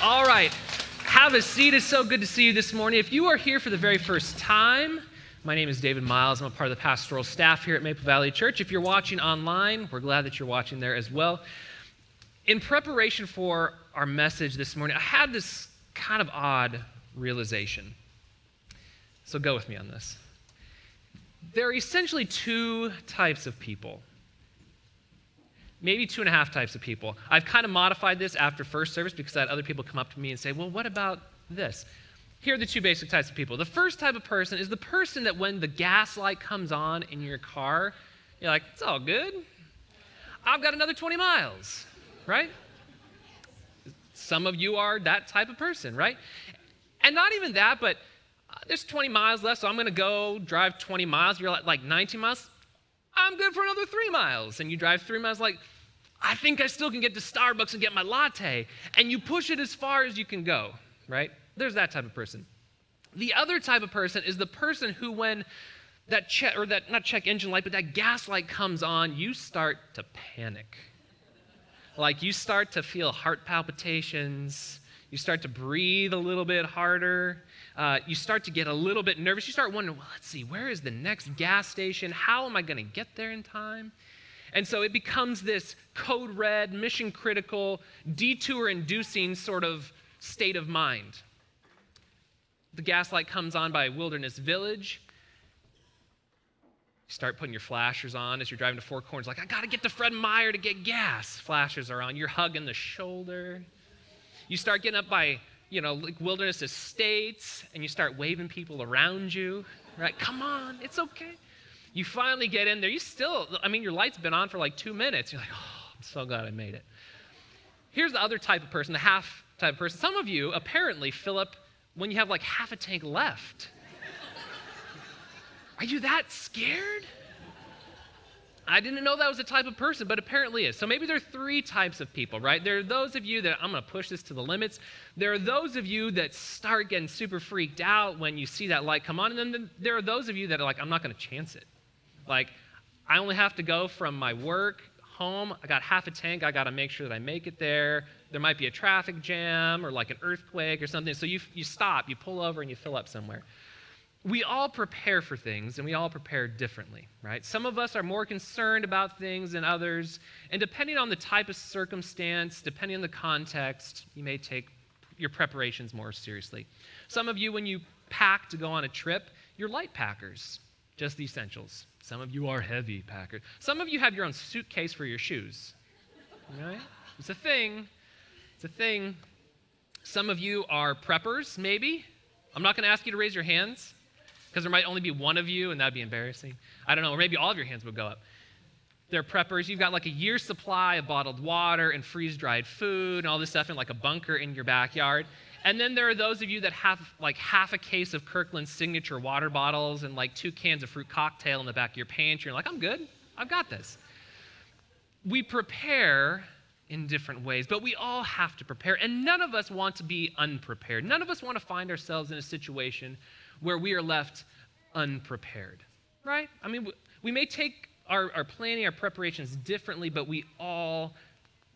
All right. Have a seat. It's so good to see you this morning. If you are here for the very first time, my name is David Miles. I'm a part of the pastoral staff here at Maple Valley Church. If you're watching online, we're glad that you're watching there as well. In preparation for our message this morning, I had this kind of odd realization. So go with me on this. There are essentially two types of people maybe two and a half types of people. I've kind of modified this after first service because I had other people come up to me and say, well, what about this? Here are the two basic types of people. The first type of person is the person that when the gas light comes on in your car, you're like, it's all good. I've got another 20 miles, right? Some of you are that type of person, right? And not even that, but uh, there's 20 miles left, so I'm going to go drive 20 miles. You're like, like 19 miles. I'm good for another three miles. And you drive three miles, like, I think I still can get to Starbucks and get my latte. And you push it as far as you can go, right? There's that type of person. The other type of person is the person who, when that check, or that, not check engine light, but that gas light comes on, you start to panic. Like you start to feel heart palpitations, you start to breathe a little bit harder, uh, you start to get a little bit nervous. You start wondering, well, let's see, where is the next gas station? How am I going to get there in time? And so it becomes this code red, mission critical, detour inducing sort of state of mind. The gas light comes on by Wilderness Village. You start putting your flashers on as you're driving to Four Corners, like, I got to get to Fred Meyer to get gas. Flashers are on. You're hugging the shoulder. You start getting up by you know, like wilderness estates, and you start waving people around you, right? Come on, it's okay. You finally get in there. You still, I mean, your light's been on for like two minutes. You're like, oh, I'm so glad I made it. Here's the other type of person, the half type of person. Some of you apparently fill up when you have like half a tank left. Are you that scared? I didn't know that was a type of person, but apparently is. So maybe there are three types of people, right? There are those of you that I'm going to push this to the limits. There are those of you that start getting super freaked out when you see that light come on. And then there are those of you that are like, I'm not going to chance it. Like, I only have to go from my work home. I got half a tank. I got to make sure that I make it there. There might be a traffic jam or like an earthquake or something. So you, you stop, you pull over, and you fill up somewhere we all prepare for things and we all prepare differently, right? Some of us are more concerned about things than others. And depending on the type of circumstance, depending on the context, you may take your preparations more seriously. Some of you, when you pack to go on a trip, you're light packers, just the essentials. Some of you are heavy packers. Some of you have your own suitcase for your shoes, right? It's a thing. It's a thing. Some of you are preppers, maybe. I'm not going to ask you to raise your hands because there might only be one of you and that'd be embarrassing. I don't know, or maybe all of your hands would go up. They're preppers. You've got like a year's supply of bottled water and freeze dried food and all this stuff in like a bunker in your backyard. And then there are those of you that have like half a case of Kirkland's signature water bottles and like two cans of fruit cocktail in the back of your pantry. You're like, I'm good. I've got this. We prepare in different ways, but we all have to prepare. And none of us want to be unprepared. None of us want to find ourselves in a situation where we are left unprepared, right? I mean, we may take our, our planning, our preparations differently, but we all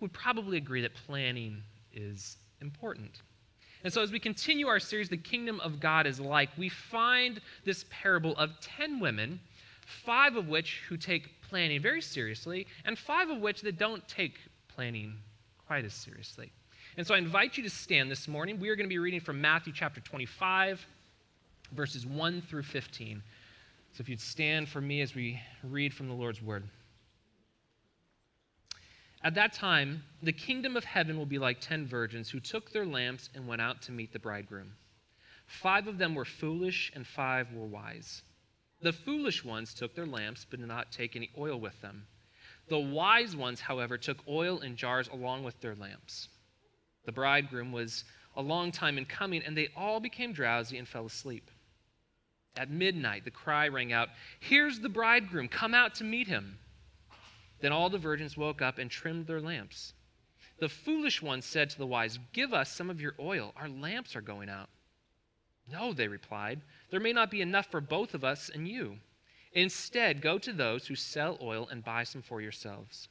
would probably agree that planning is important. And so, as we continue our series, The Kingdom of God is Like, we find this parable of 10 women, five of which who take planning very seriously, and five of which that don't take planning quite as seriously. And so, I invite you to stand this morning. We are going to be reading from Matthew chapter 25, verses 1 through 15. So if you'd stand for me as we read from the Lord's word. At that time, the kingdom of heaven will be like ten virgins who took their lamps and went out to meet the bridegroom. Five of them were foolish, and five were wise. The foolish ones took their lamps, but did not take any oil with them. The wise ones, however, took oil in jars along with their lamps. The bridegroom was a long time in coming, and they all became drowsy and fell asleep. At midnight, the cry rang out, Here's the bridegroom, come out to meet him. Then all the virgins woke up and trimmed their lamps. The foolish ones said to the wise, Give us some of your oil, our lamps are going out. No, they replied, there may not be enough for both of us and you. Instead, go to those who sell oil and buy some for yourselves.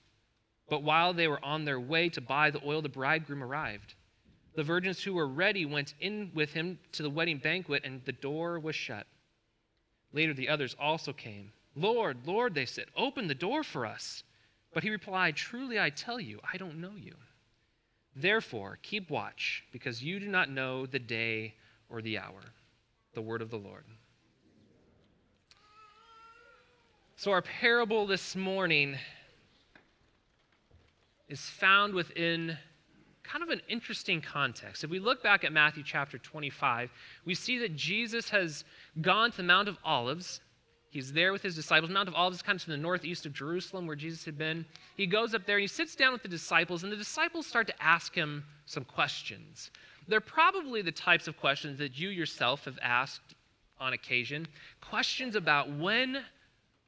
But while they were on their way to buy the oil, the bridegroom arrived. The virgins who were ready went in with him to the wedding banquet, and the door was shut. Later, the others also came. Lord, Lord, they said, open the door for us. But he replied, Truly I tell you, I don't know you. Therefore, keep watch, because you do not know the day or the hour. The word of the Lord. So, our parable this morning is found within kind of an interesting context. If we look back at Matthew chapter 25, we see that Jesus has gone to the Mount of Olives. He's there with his disciples. Mount of Olives is kind of to the northeast of Jerusalem where Jesus had been. He goes up there, and he sits down with the disciples, and the disciples start to ask him some questions. They're probably the types of questions that you yourself have asked on occasion questions about when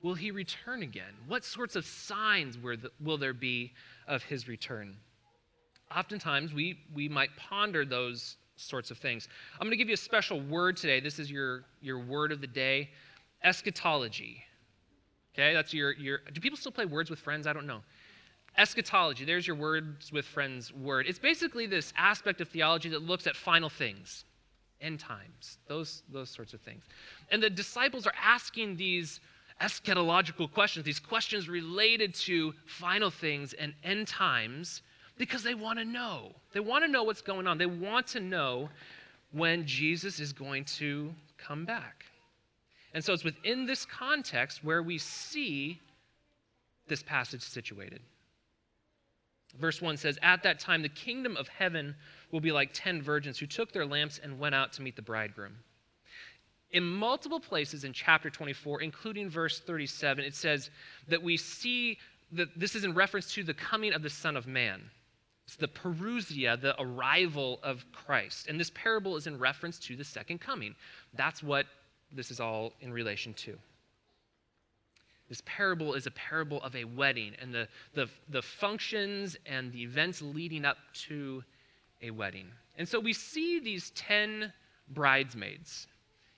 will he return again? What sorts of signs will there be of his return? Oftentimes we, we might ponder those sorts of things. I'm going to give you a special word today. This is your, your word of the day eschatology. Okay, that's your, your. Do people still play words with friends? I don't know. Eschatology, there's your words with friends word. It's basically this aspect of theology that looks at final things, end times, those, those sorts of things. And the disciples are asking these eschatological questions, these questions related to final things and end times because they want to know. They want to know what's going on. They want to know when Jesus is going to come back. And so it's within this context where we see this passage situated. Verse 1 says, At that time, the kingdom of heaven will be like ten virgins who took their lamps and went out to meet the bridegroom. In multiple places in chapter 24, including verse 37, it says that we see that this is in reference to the coming of the Son of Man. It's the parousia, the arrival of Christ. And this parable is in reference to the second coming. That's what this is all in relation to. This parable is a parable of a wedding and the, the, the functions and the events leading up to a wedding. And so we see these 10 bridesmaids.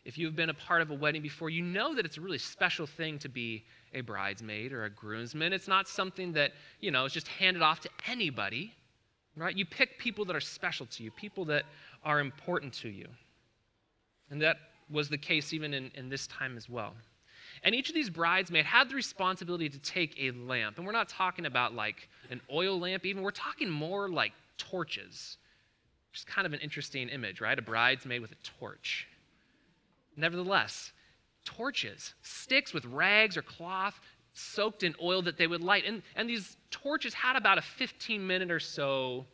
If you've been a part of a wedding before, you know that it's a really special thing to be a bridesmaid or a groomsman. It's not something that, you know, is just handed off to anybody right? You pick people that are special to you, people that are important to you. And that was the case even in, in this time as well. And each of these bridesmaids had the responsibility to take a lamp. And we're not talking about like an oil lamp, even. We're talking more like torches. Which is kind of an interesting image, right? A bridesmaid with a torch. Nevertheless, torches, sticks with rags or cloth soaked in oil that they would light. And, and these torches had about a 15 minute or so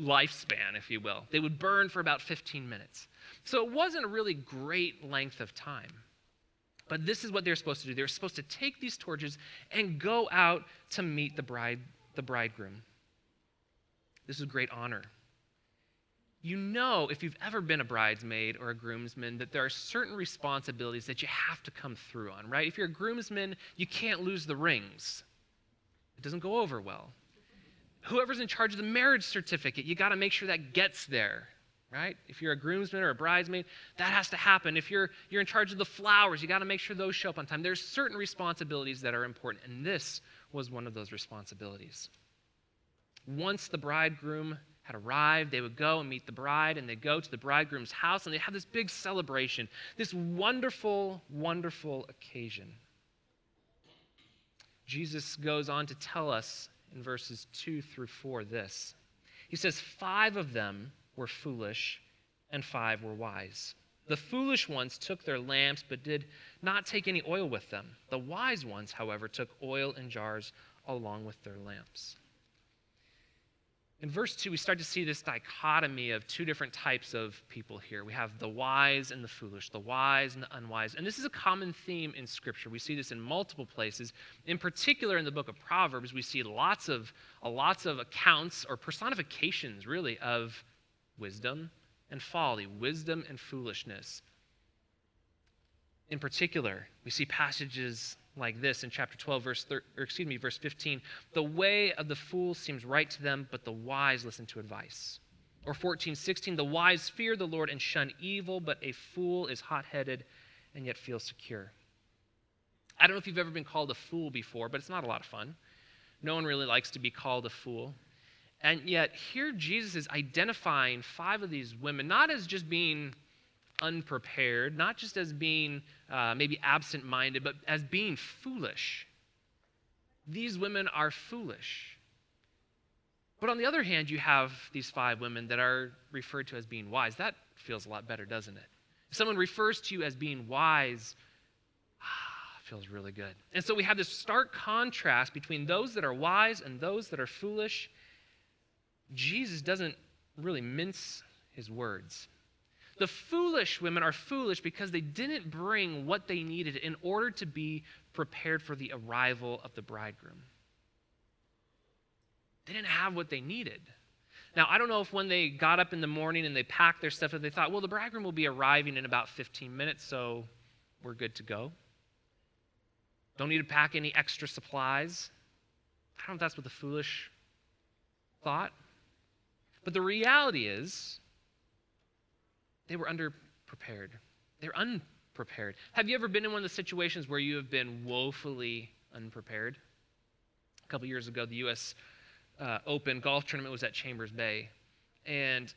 lifespan, if you will. They would burn for about 15 minutes. So it wasn't a really great length of time. But this is what they're supposed to do. They're supposed to take these torches and go out to meet the bride, the bridegroom. This is great honor you know, if you've ever been a bridesmaid or a groomsman, that there are certain responsibilities that you have to come through on, right? If you're a groomsman, you can't lose the rings, it doesn't go over well. Whoever's in charge of the marriage certificate, you got to make sure that gets there, right? If you're a groomsman or a bridesmaid, that has to happen. If you're, you're in charge of the flowers, you got to make sure those show up on time. There's certain responsibilities that are important, and this was one of those responsibilities. Once the bridegroom had arrived, they would go and meet the bride, and they'd go to the bridegroom's house, and they'd have this big celebration, this wonderful, wonderful occasion. Jesus goes on to tell us in verses 2 through 4 this. He says, Five of them were foolish, and five were wise. The foolish ones took their lamps, but did not take any oil with them. The wise ones, however, took oil in jars along with their lamps. In verse 2, we start to see this dichotomy of two different types of people here. We have the wise and the foolish, the wise and the unwise. And this is a common theme in Scripture. We see this in multiple places. In particular, in the book of Proverbs, we see lots of, uh, lots of accounts or personifications, really, of wisdom and folly, wisdom and foolishness. In particular, we see passages like this in chapter 12 verse thir- or excuse me verse 15 the way of the fool seems right to them but the wise listen to advice. Or 14 16 the wise fear the lord and shun evil but a fool is hot-headed and yet feels secure. I don't know if you've ever been called a fool before but it's not a lot of fun. No one really likes to be called a fool. And yet, here Jesus is identifying five of these women, not as just being unprepared, not just as being uh, maybe absent minded, but as being foolish. These women are foolish. But on the other hand, you have these five women that are referred to as being wise. That feels a lot better, doesn't it? If someone refers to you as being wise, ah, feels really good. And so we have this stark contrast between those that are wise and those that are foolish. Jesus doesn't really mince his words. The foolish women are foolish because they didn't bring what they needed in order to be prepared for the arrival of the bridegroom. They didn't have what they needed. Now, I don't know if when they got up in the morning and they packed their stuff, that they thought, well, the bridegroom will be arriving in about 15 minutes, so we're good to go. Don't need to pack any extra supplies. I don't know if that's what the foolish thought. But the reality is, they were underprepared. They're unprepared. Have you ever been in one of the situations where you have been woefully unprepared? A couple years ago, the U.S. Uh, Open golf tournament was at Chambers Bay. And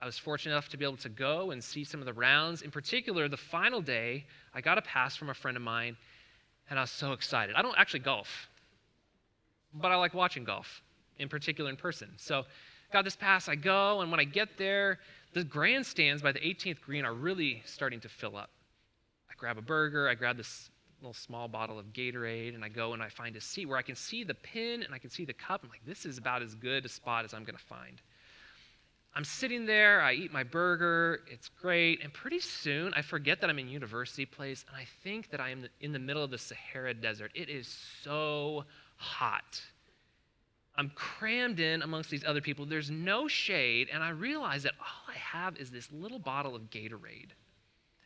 I was fortunate enough to be able to go and see some of the rounds. In particular, the final day, I got a pass from a friend of mine, and I was so excited. I don't actually golf, but I like watching golf, in particular in person. So, got this pass, I go, and when I get there, the grandstands by the 18th green are really starting to fill up. I grab a burger, I grab this little small bottle of Gatorade, and I go and I find a seat where I can see the pin and I can see the cup. I'm like, this is about as good a spot as I'm going to find. I'm sitting there, I eat my burger, it's great, and pretty soon I forget that I'm in University Place, and I think that I am in the middle of the Sahara Desert. It is so hot. I'm crammed in amongst these other people. There's no shade, and I realize that all I have is this little bottle of Gatorade.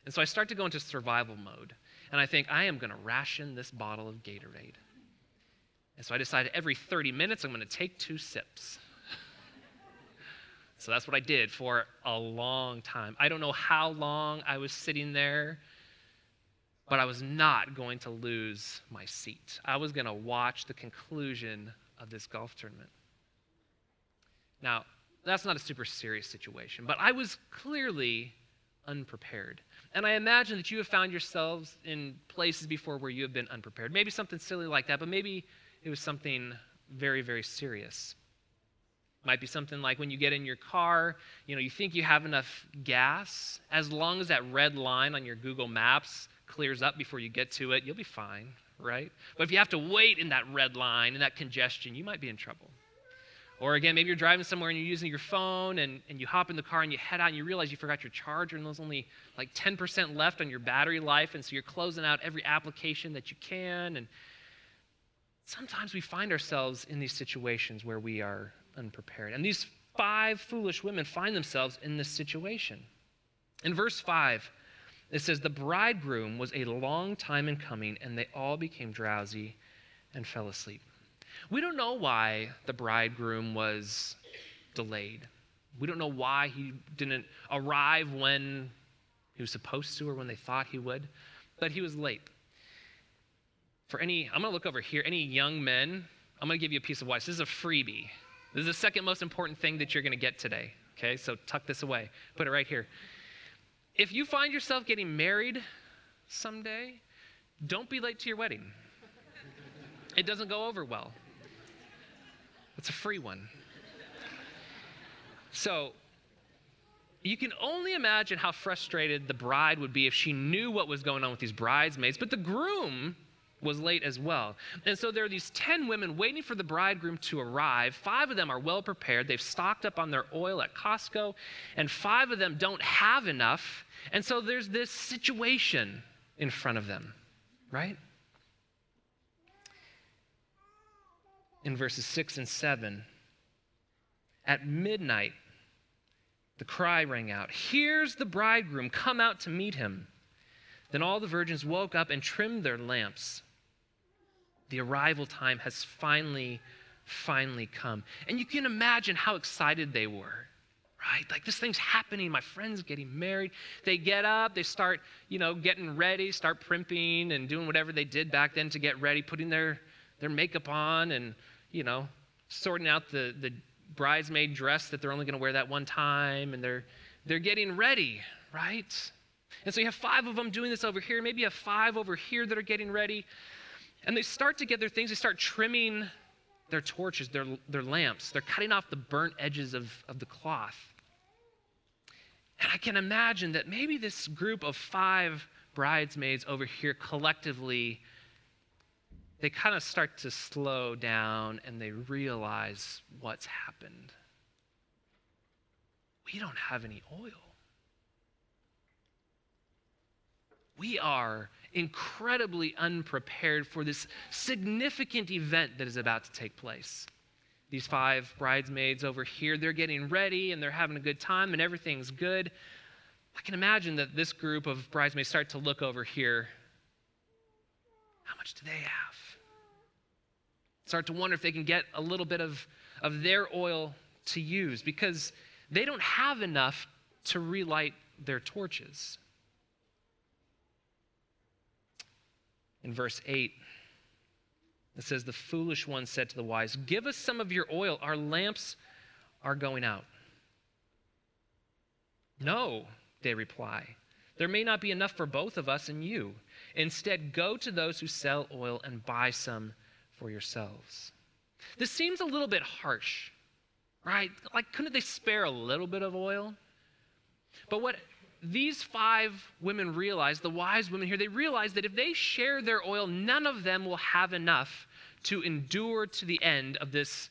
And so I start to go into survival mode, and I think, I am going to ration this bottle of Gatorade. And so I decided every 30 minutes I'm going to take two sips. so that's what I did for a long time. I don't know how long I was sitting there, but I was not going to lose my seat. I was going to watch the conclusion of this golf tournament. Now, that's not a super serious situation, but I was clearly unprepared. And I imagine that you have found yourselves in places before where you have been unprepared. Maybe something silly like that, but maybe it was something very, very serious. Might be something like when you get in your car, you know, you think you have enough gas. As long as that red line on your Google Maps clears up before you get to it, you'll be fine, right? But if you have to wait in that red line and that congestion, you might be in trouble. Or again, maybe you're driving somewhere and you're using your phone and, and you hop in the car and you head out and you realize you forgot your charger and there's only like 10% left on your battery life. And so you're closing out every application that you can. And sometimes we find ourselves in these situations where we are unprepared. And these five foolish women find themselves in this situation. In verse 5, it says, The bridegroom was a long time in coming, and they all became drowsy and fell asleep. We don't know why the bridegroom was delayed. We don't know why he didn't arrive when he was supposed to or when they thought he would, but he was late. For any, I'm to look over here, any young men, I'm to give you a piece of advice. This is a freebie. This is the second most important thing that you're to get today. Okay, so tuck this away. Put it right here. If you find yourself getting married someday, don't be late to your wedding. It doesn't go over well. It's a free one. So, you can only imagine how frustrated the bride would be if she knew what was going on with these bridesmaids, but the groom was late as well. And so there are these 10 women waiting for the bridegroom to arrive. Five of them are well prepared. They've stocked up on their oil at Costco, and five of them don't have enough. And so there's this situation in front of them, right? In verses 6 and 7, at midnight, the cry rang out Here's the bridegroom, come out to meet him. Then all the virgins woke up and trimmed their lamps the arrival time has finally, finally come. And you can imagine how excited they were, right? Like this thing's happening. My friend's getting married. They get up, they start, you know, getting ready, start primping and doing whatever they did back then to get ready, putting their, their makeup on and, you know, sorting out the, the bridesmaid dress that they're only going to wear that one time, and they're, they're getting ready, right? And so you have five of them doing this over here. Maybe you have five over here that are getting ready. And they start to get their things, they start trimming their torches, their, their lamps. They're cutting off the burnt edges of, of the cloth. And I can imagine that maybe this group of five bridesmaids over here collectively, they kind of start to slow down and they realize what's happened. We don't have any oil. We are incredibly unprepared for this significant event that is about to take place. These five bridesmaids over here, they're getting ready and they're having a good time and everything's good. I can imagine that this group of bridesmaids start to look over here. How much do they have? Start to wonder if they can get a little bit of, of their oil to use because they don't have enough to relight their torches. In verse 8. It says, The foolish one said to the wise, Give us some of your oil. Our lamps are going out. No, they reply. There may not be enough for both of us and you. Instead, go to those who sell oil and buy some for yourselves. This seems a little bit harsh, right? Like, couldn't they spare a little bit of oil? But what these five women realize, the wise women here, they realize that if they share their oil, none of them will have enough to endure to the end of this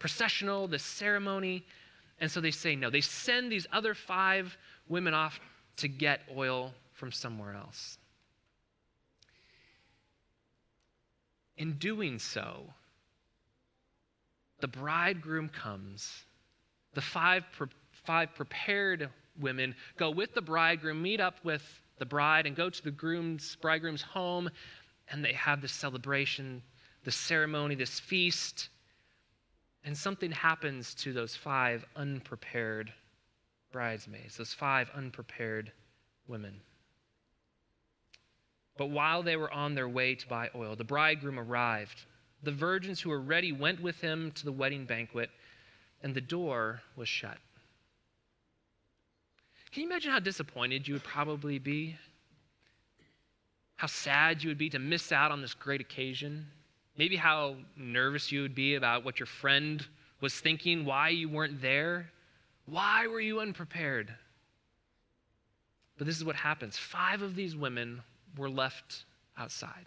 processional, this ceremony. And so they say no. They send these other five women off to get oil from somewhere else. In doing so, the bridegroom comes. The five, pre- five prepared women go with the bridegroom, meet up with the bride, and go to the groom's, bridegroom's home, and they have this celebration, this ceremony, this feast. And something happens to those five unprepared bridesmaids, those five unprepared women. But while they were on their way to buy oil, the bridegroom arrived. The virgins who were ready went with him to the wedding banquet, and the door was shut. Can you imagine how disappointed you would probably be? How sad you would be to miss out on this great occasion? Maybe how nervous you would be about what your friend was thinking, why you weren't there. Why were you unprepared? But this is what happens five of these women were left outside.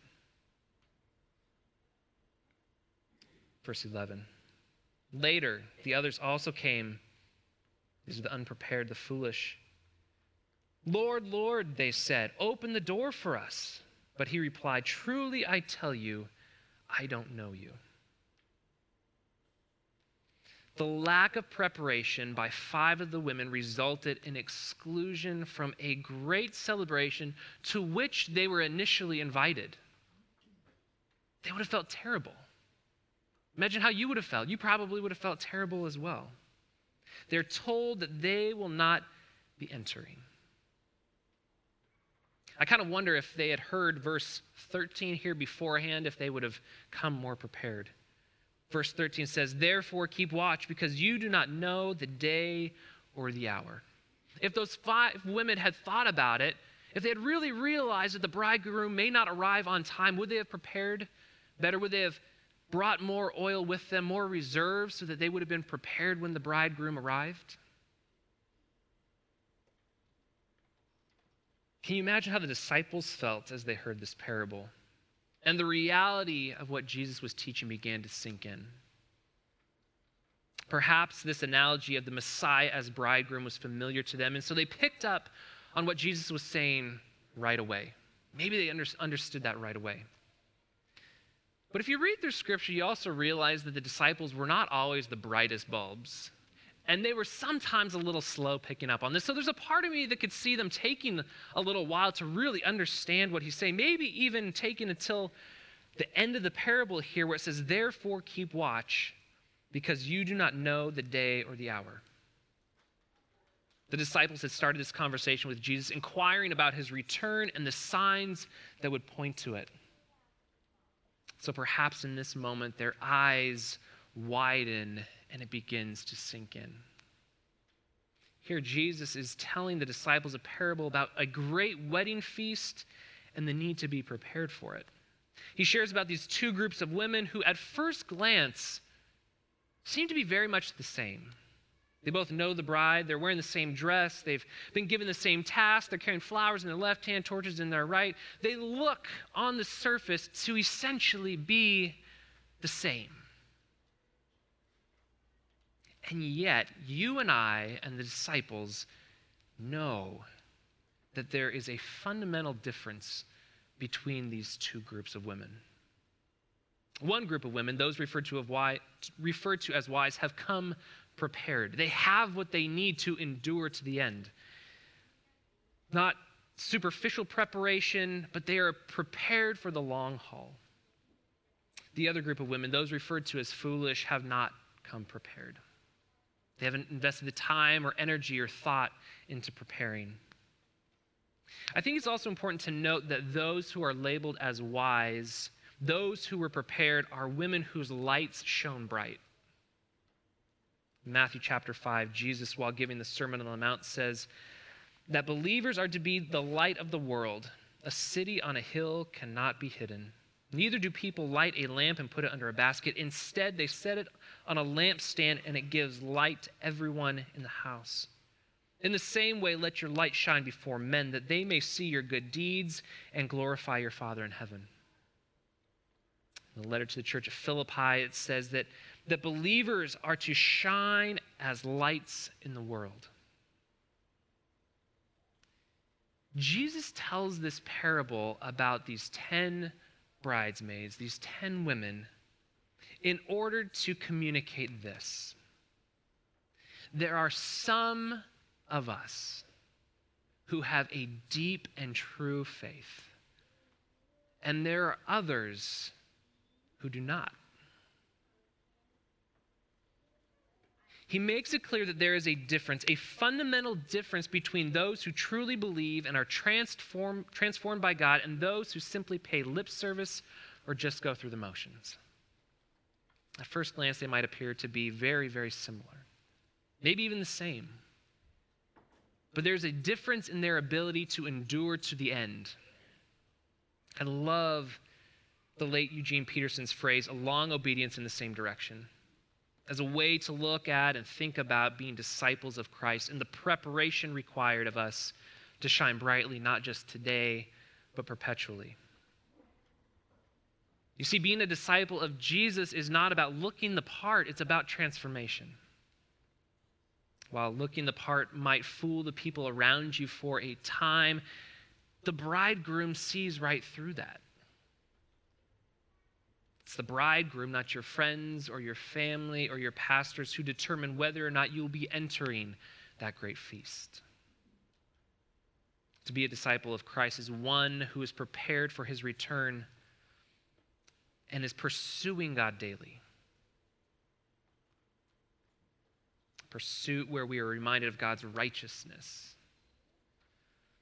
Verse 11. Later, the others also came. These are the unprepared, the foolish. Lord, Lord, they said, open the door for us. But he replied, Truly I tell you, I don't know you. The lack of preparation by five of the women resulted in exclusion from a great celebration to which they were initially invited. They would have felt terrible. Imagine how you would have felt. You probably would have felt terrible as well. They're told that they will not be entering. I kind of wonder if they had heard verse 13 here beforehand, if they would have come more prepared. Verse 13 says, Therefore keep watch, because you do not know the day or the hour. If those five women had thought about it, if they had really realized that the bridegroom may not arrive on time, would they have prepared better? Would they have brought more oil with them, more reserves, so that they would have been prepared when the bridegroom arrived? Can you imagine how the disciples felt as they heard this parable? And the reality of what Jesus was teaching began to sink in. Perhaps this analogy of the Messiah as bridegroom was familiar to them, and so they picked up on what Jesus was saying right away. Maybe they under- understood that right away. But if you read through scripture, you also realize that the disciples were not always the brightest bulbs and they were sometimes a little slow picking up on this. So there's a part of me that could see them taking a little while to really understand what he's saying, maybe even taking until the end of the parable here, where it says, Therefore keep watch, because you do not know the day or the hour. The disciples had started this conversation with Jesus, inquiring about his return and the signs that would point to it. So perhaps in this moment, their eyes widen and it begins to sink in. Here, Jesus is telling the disciples a parable about a great wedding feast and the need to be prepared for it. He shares about these two groups of women who, at first glance, seem to be very much the same. They both know the bride. They're wearing the same dress. They've been given the same task. They're carrying flowers in their left hand, torches in their right. They look on the surface to essentially be the same. And yet, you and I and the disciples know that there is a fundamental difference between these two groups of women. One group of women, those referred to, wise, referred to as wise, have come prepared. They have what they need to endure to the end. Not superficial preparation, but they are prepared for the long haul. The other group of women, those referred to as foolish, have not come prepared. They haven't invested the time or energy or thought into preparing. I think it's also important to note that those who are labeled as wise, those who were prepared, are women whose lights shone bright. Matthew chapter 5, Jesus, while giving the Sermon on the Mount, says that believers are to be the light of the world. A city on a hill cannot be hidden. Neither do people light a lamp and put it under a basket. Instead, they set it on a lampstand and it gives light to everyone in the house. In the same way, let your light shine before men, that they may see your good deeds and glorify your Father in heaven. In the letter to the church of Philippi, it says that, that believers are to shine as lights in the world. Jesus tells this parable about these 10 bridesmaids, these 10 women, in order to communicate this. There are some of us who have a deep and true faith, and there are others who do not. he makes it clear that there is a difference, a fundamental difference between those who truly believe and are transform, transformed by God and those who simply pay lip service or just go through the motions. At first glance, they might appear to be very, very similar, maybe even the same. But there's a difference in their ability to endure to the end. I love the late Eugene Peterson's phrase, a long obedience in the same direction as a way to look at and think about being disciples of Christ and the preparation required of us to shine brightly, not just today, but perpetually. You see, being a disciple of Jesus is not about looking the part, it's about transformation. While looking the part might fool the people around you for a time, the bridegroom sees right through that. It's the bridegroom, not your friends or your family or your pastors, who determine whether or not you'll be entering that great feast. To be a disciple of Christ is one who is prepared for his return and is pursuing God daily. Pursuit where we are reminded of God's righteousness.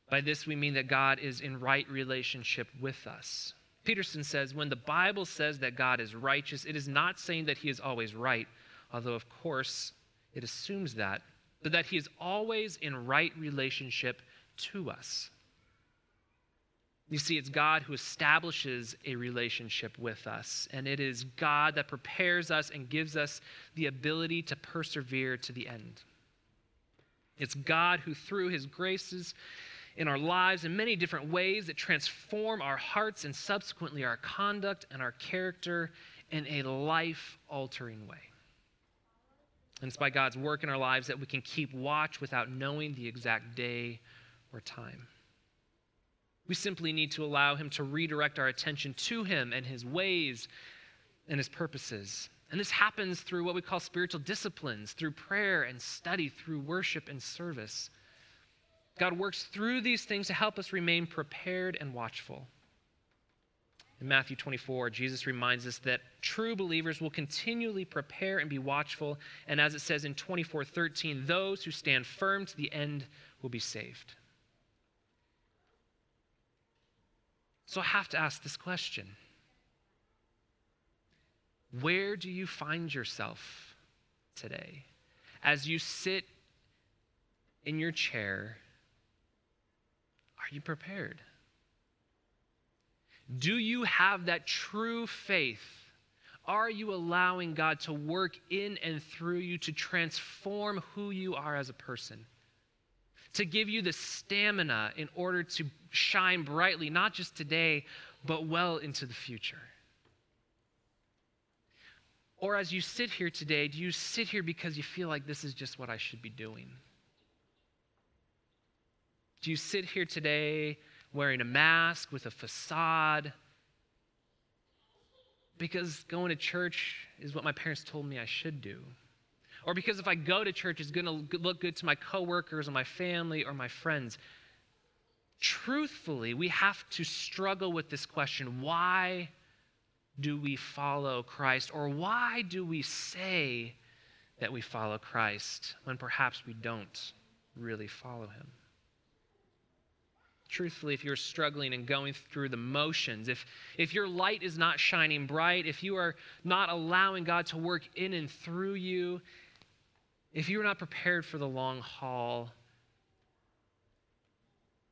By this, we mean that God is in right relationship with us. Peterson says when the Bible says that God is righteous, it is not saying that he is always right, although, of course, it assumes that, but that he is always in right relationship to us. You see, it's God who establishes a relationship with us, and it is God that prepares us and gives us the ability to persevere to the end. It's God who, through his graces in our lives in many different ways that transform our hearts and subsequently our conduct and our character in a life altering way. And it's by God's work in our lives that we can keep watch without knowing the exact day or time. We simply need to allow Him to redirect our attention to Him and His ways and His purposes. And this happens through what we call spiritual disciplines, through prayer and study, through worship and service. God works through these things to help us remain prepared and watchful. In Matthew 24, Jesus reminds us that true believers will continually prepare and be watchful. And as it says in 24 13, those who stand firm to the end will be saved. So I have to ask this question Where do you find yourself today. As you sit in your chair, are you prepared? Do you have that true faith? Are you allowing God to work in and through you to transform who you are as a person? To give you the stamina in order to shine brightly, not just today, but well into the future? Or as you sit here today, do you sit here because you feel like this is just what I should be doing? Do you sit here today wearing a mask with a facade? Because going to church is what my parents told me I should do. Or because if I go to church, it's going to look good to my coworkers or my family or my friends. Truthfully, we have to struggle with this question why do we follow Christ? Or why do we say that we follow Christ when perhaps we don't really follow him? Truthfully, if you're struggling and going through the motions, if, if your light is not shining bright, if you are not allowing God to work in and through you, if you're not prepared for the long haul,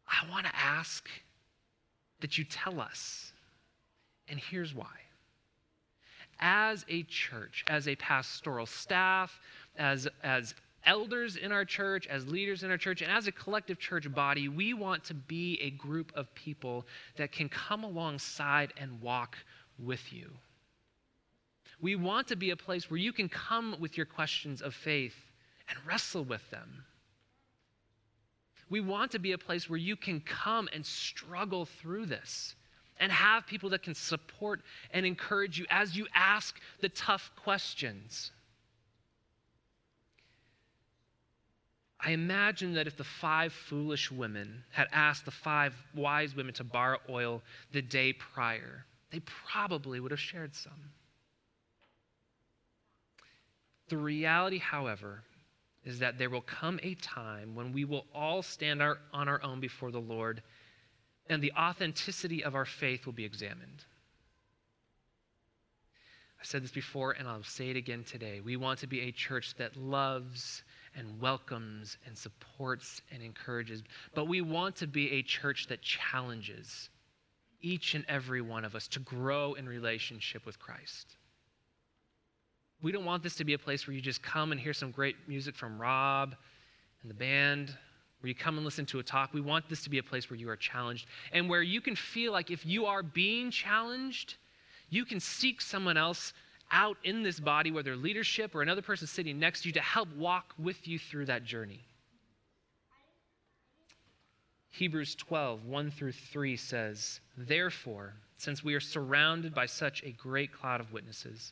I want to ask that you tell us. And here's why. As a church, as a pastoral staff, as, as elders in our church, as leaders in our church, and as a collective church body, we want to be a group of people that can come alongside and walk with you. We want to be a place where you can come with your questions of faith and wrestle with them. We want to be a place where you can come and struggle through this and have people that can support and encourage you as you ask the tough questions. I imagine that if the five foolish women had asked the five wise women to borrow oil the day prior, they probably would have shared some. The reality, however, is that there will come a time when we will all stand our, on our own before the Lord and the authenticity of our faith will be examined. I've said this before and I'll say it again today. We want to be a church that loves and welcomes and supports and encourages. But we want to be a church that challenges each and every one of us to grow in relationship with Christ. We don't want this to be a place where you just come and hear some great music from Rob and the band, where you come and listen to a talk. We want this to be a place where you are challenged and where you can feel like if you are being challenged, you can seek someone else out in this body, whether leadership or another person sitting next to you, to help walk with you through that journey. Hebrews 12, 1 through 3 says, Therefore, since we are surrounded by such a great cloud of witnesses,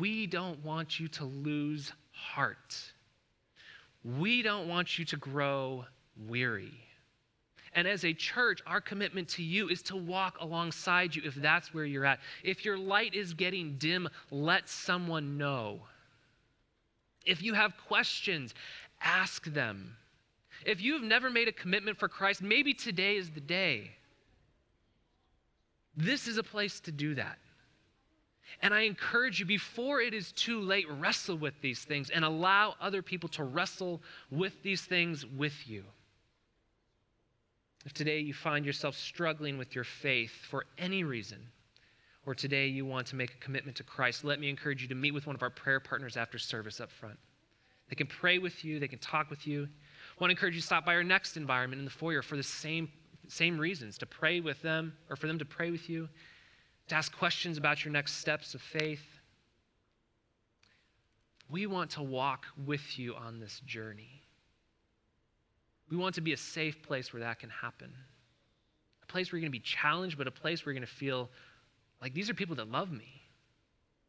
We don't want you to lose heart. We don't want you to grow weary. And as a church, our commitment to you is to walk alongside you if that's where you're at. If your light is getting dim, let someone know. If you have questions, ask them. If you've never made a commitment for Christ, maybe today is the day. This is a place to do that. And I encourage you, before it is too late, wrestle with these things and allow other people to wrestle with these things with you. If today you find yourself struggling with your faith for any reason, or today you want to make a commitment to Christ, let me encourage you to meet with one of our prayer partners after service up front. They can pray with you, they can talk with you. I want to encourage you to stop by our next environment in the foyer for the same, same reasons to pray with them, or for them to pray with you, to ask questions about your next steps of faith. We want to walk with you on this journey. We want to be a safe place where that can happen. A place where you're going to be challenged, but a place where you're going to feel like these are people that love me.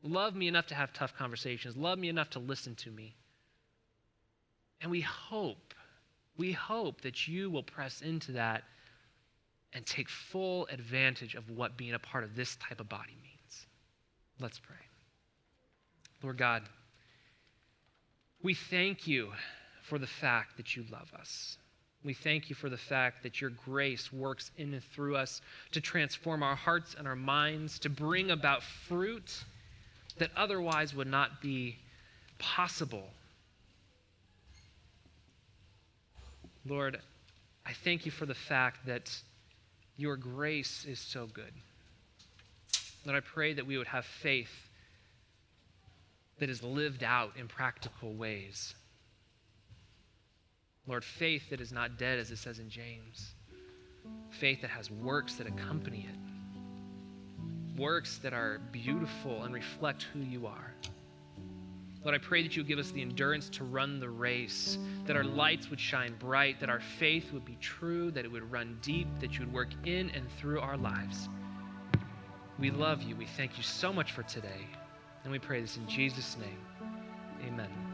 Love me enough to have tough conversations, love me enough to listen to me. And we hope, we hope that you will press into that and take full advantage of what being a part of this type of body means. Let's pray. Lord God, we thank you for the fact that you love us. We thank you for the fact that your grace works in and through us to transform our hearts and our minds, to bring about fruit that otherwise would not be possible. Lord, I thank you for the fact that your grace is so good. Lord, I pray that we would have faith that is lived out in practical ways. Lord, faith that is not dead, as it says in James. Faith that has works that accompany it. Works that are beautiful and reflect who you are. Lord, I pray that you give us the endurance to run the race, that our lights would shine bright, that our faith would be true, that it would run deep, that you would work in and through our lives. We love you. We thank you so much for today. And we pray this in Jesus' name. Amen.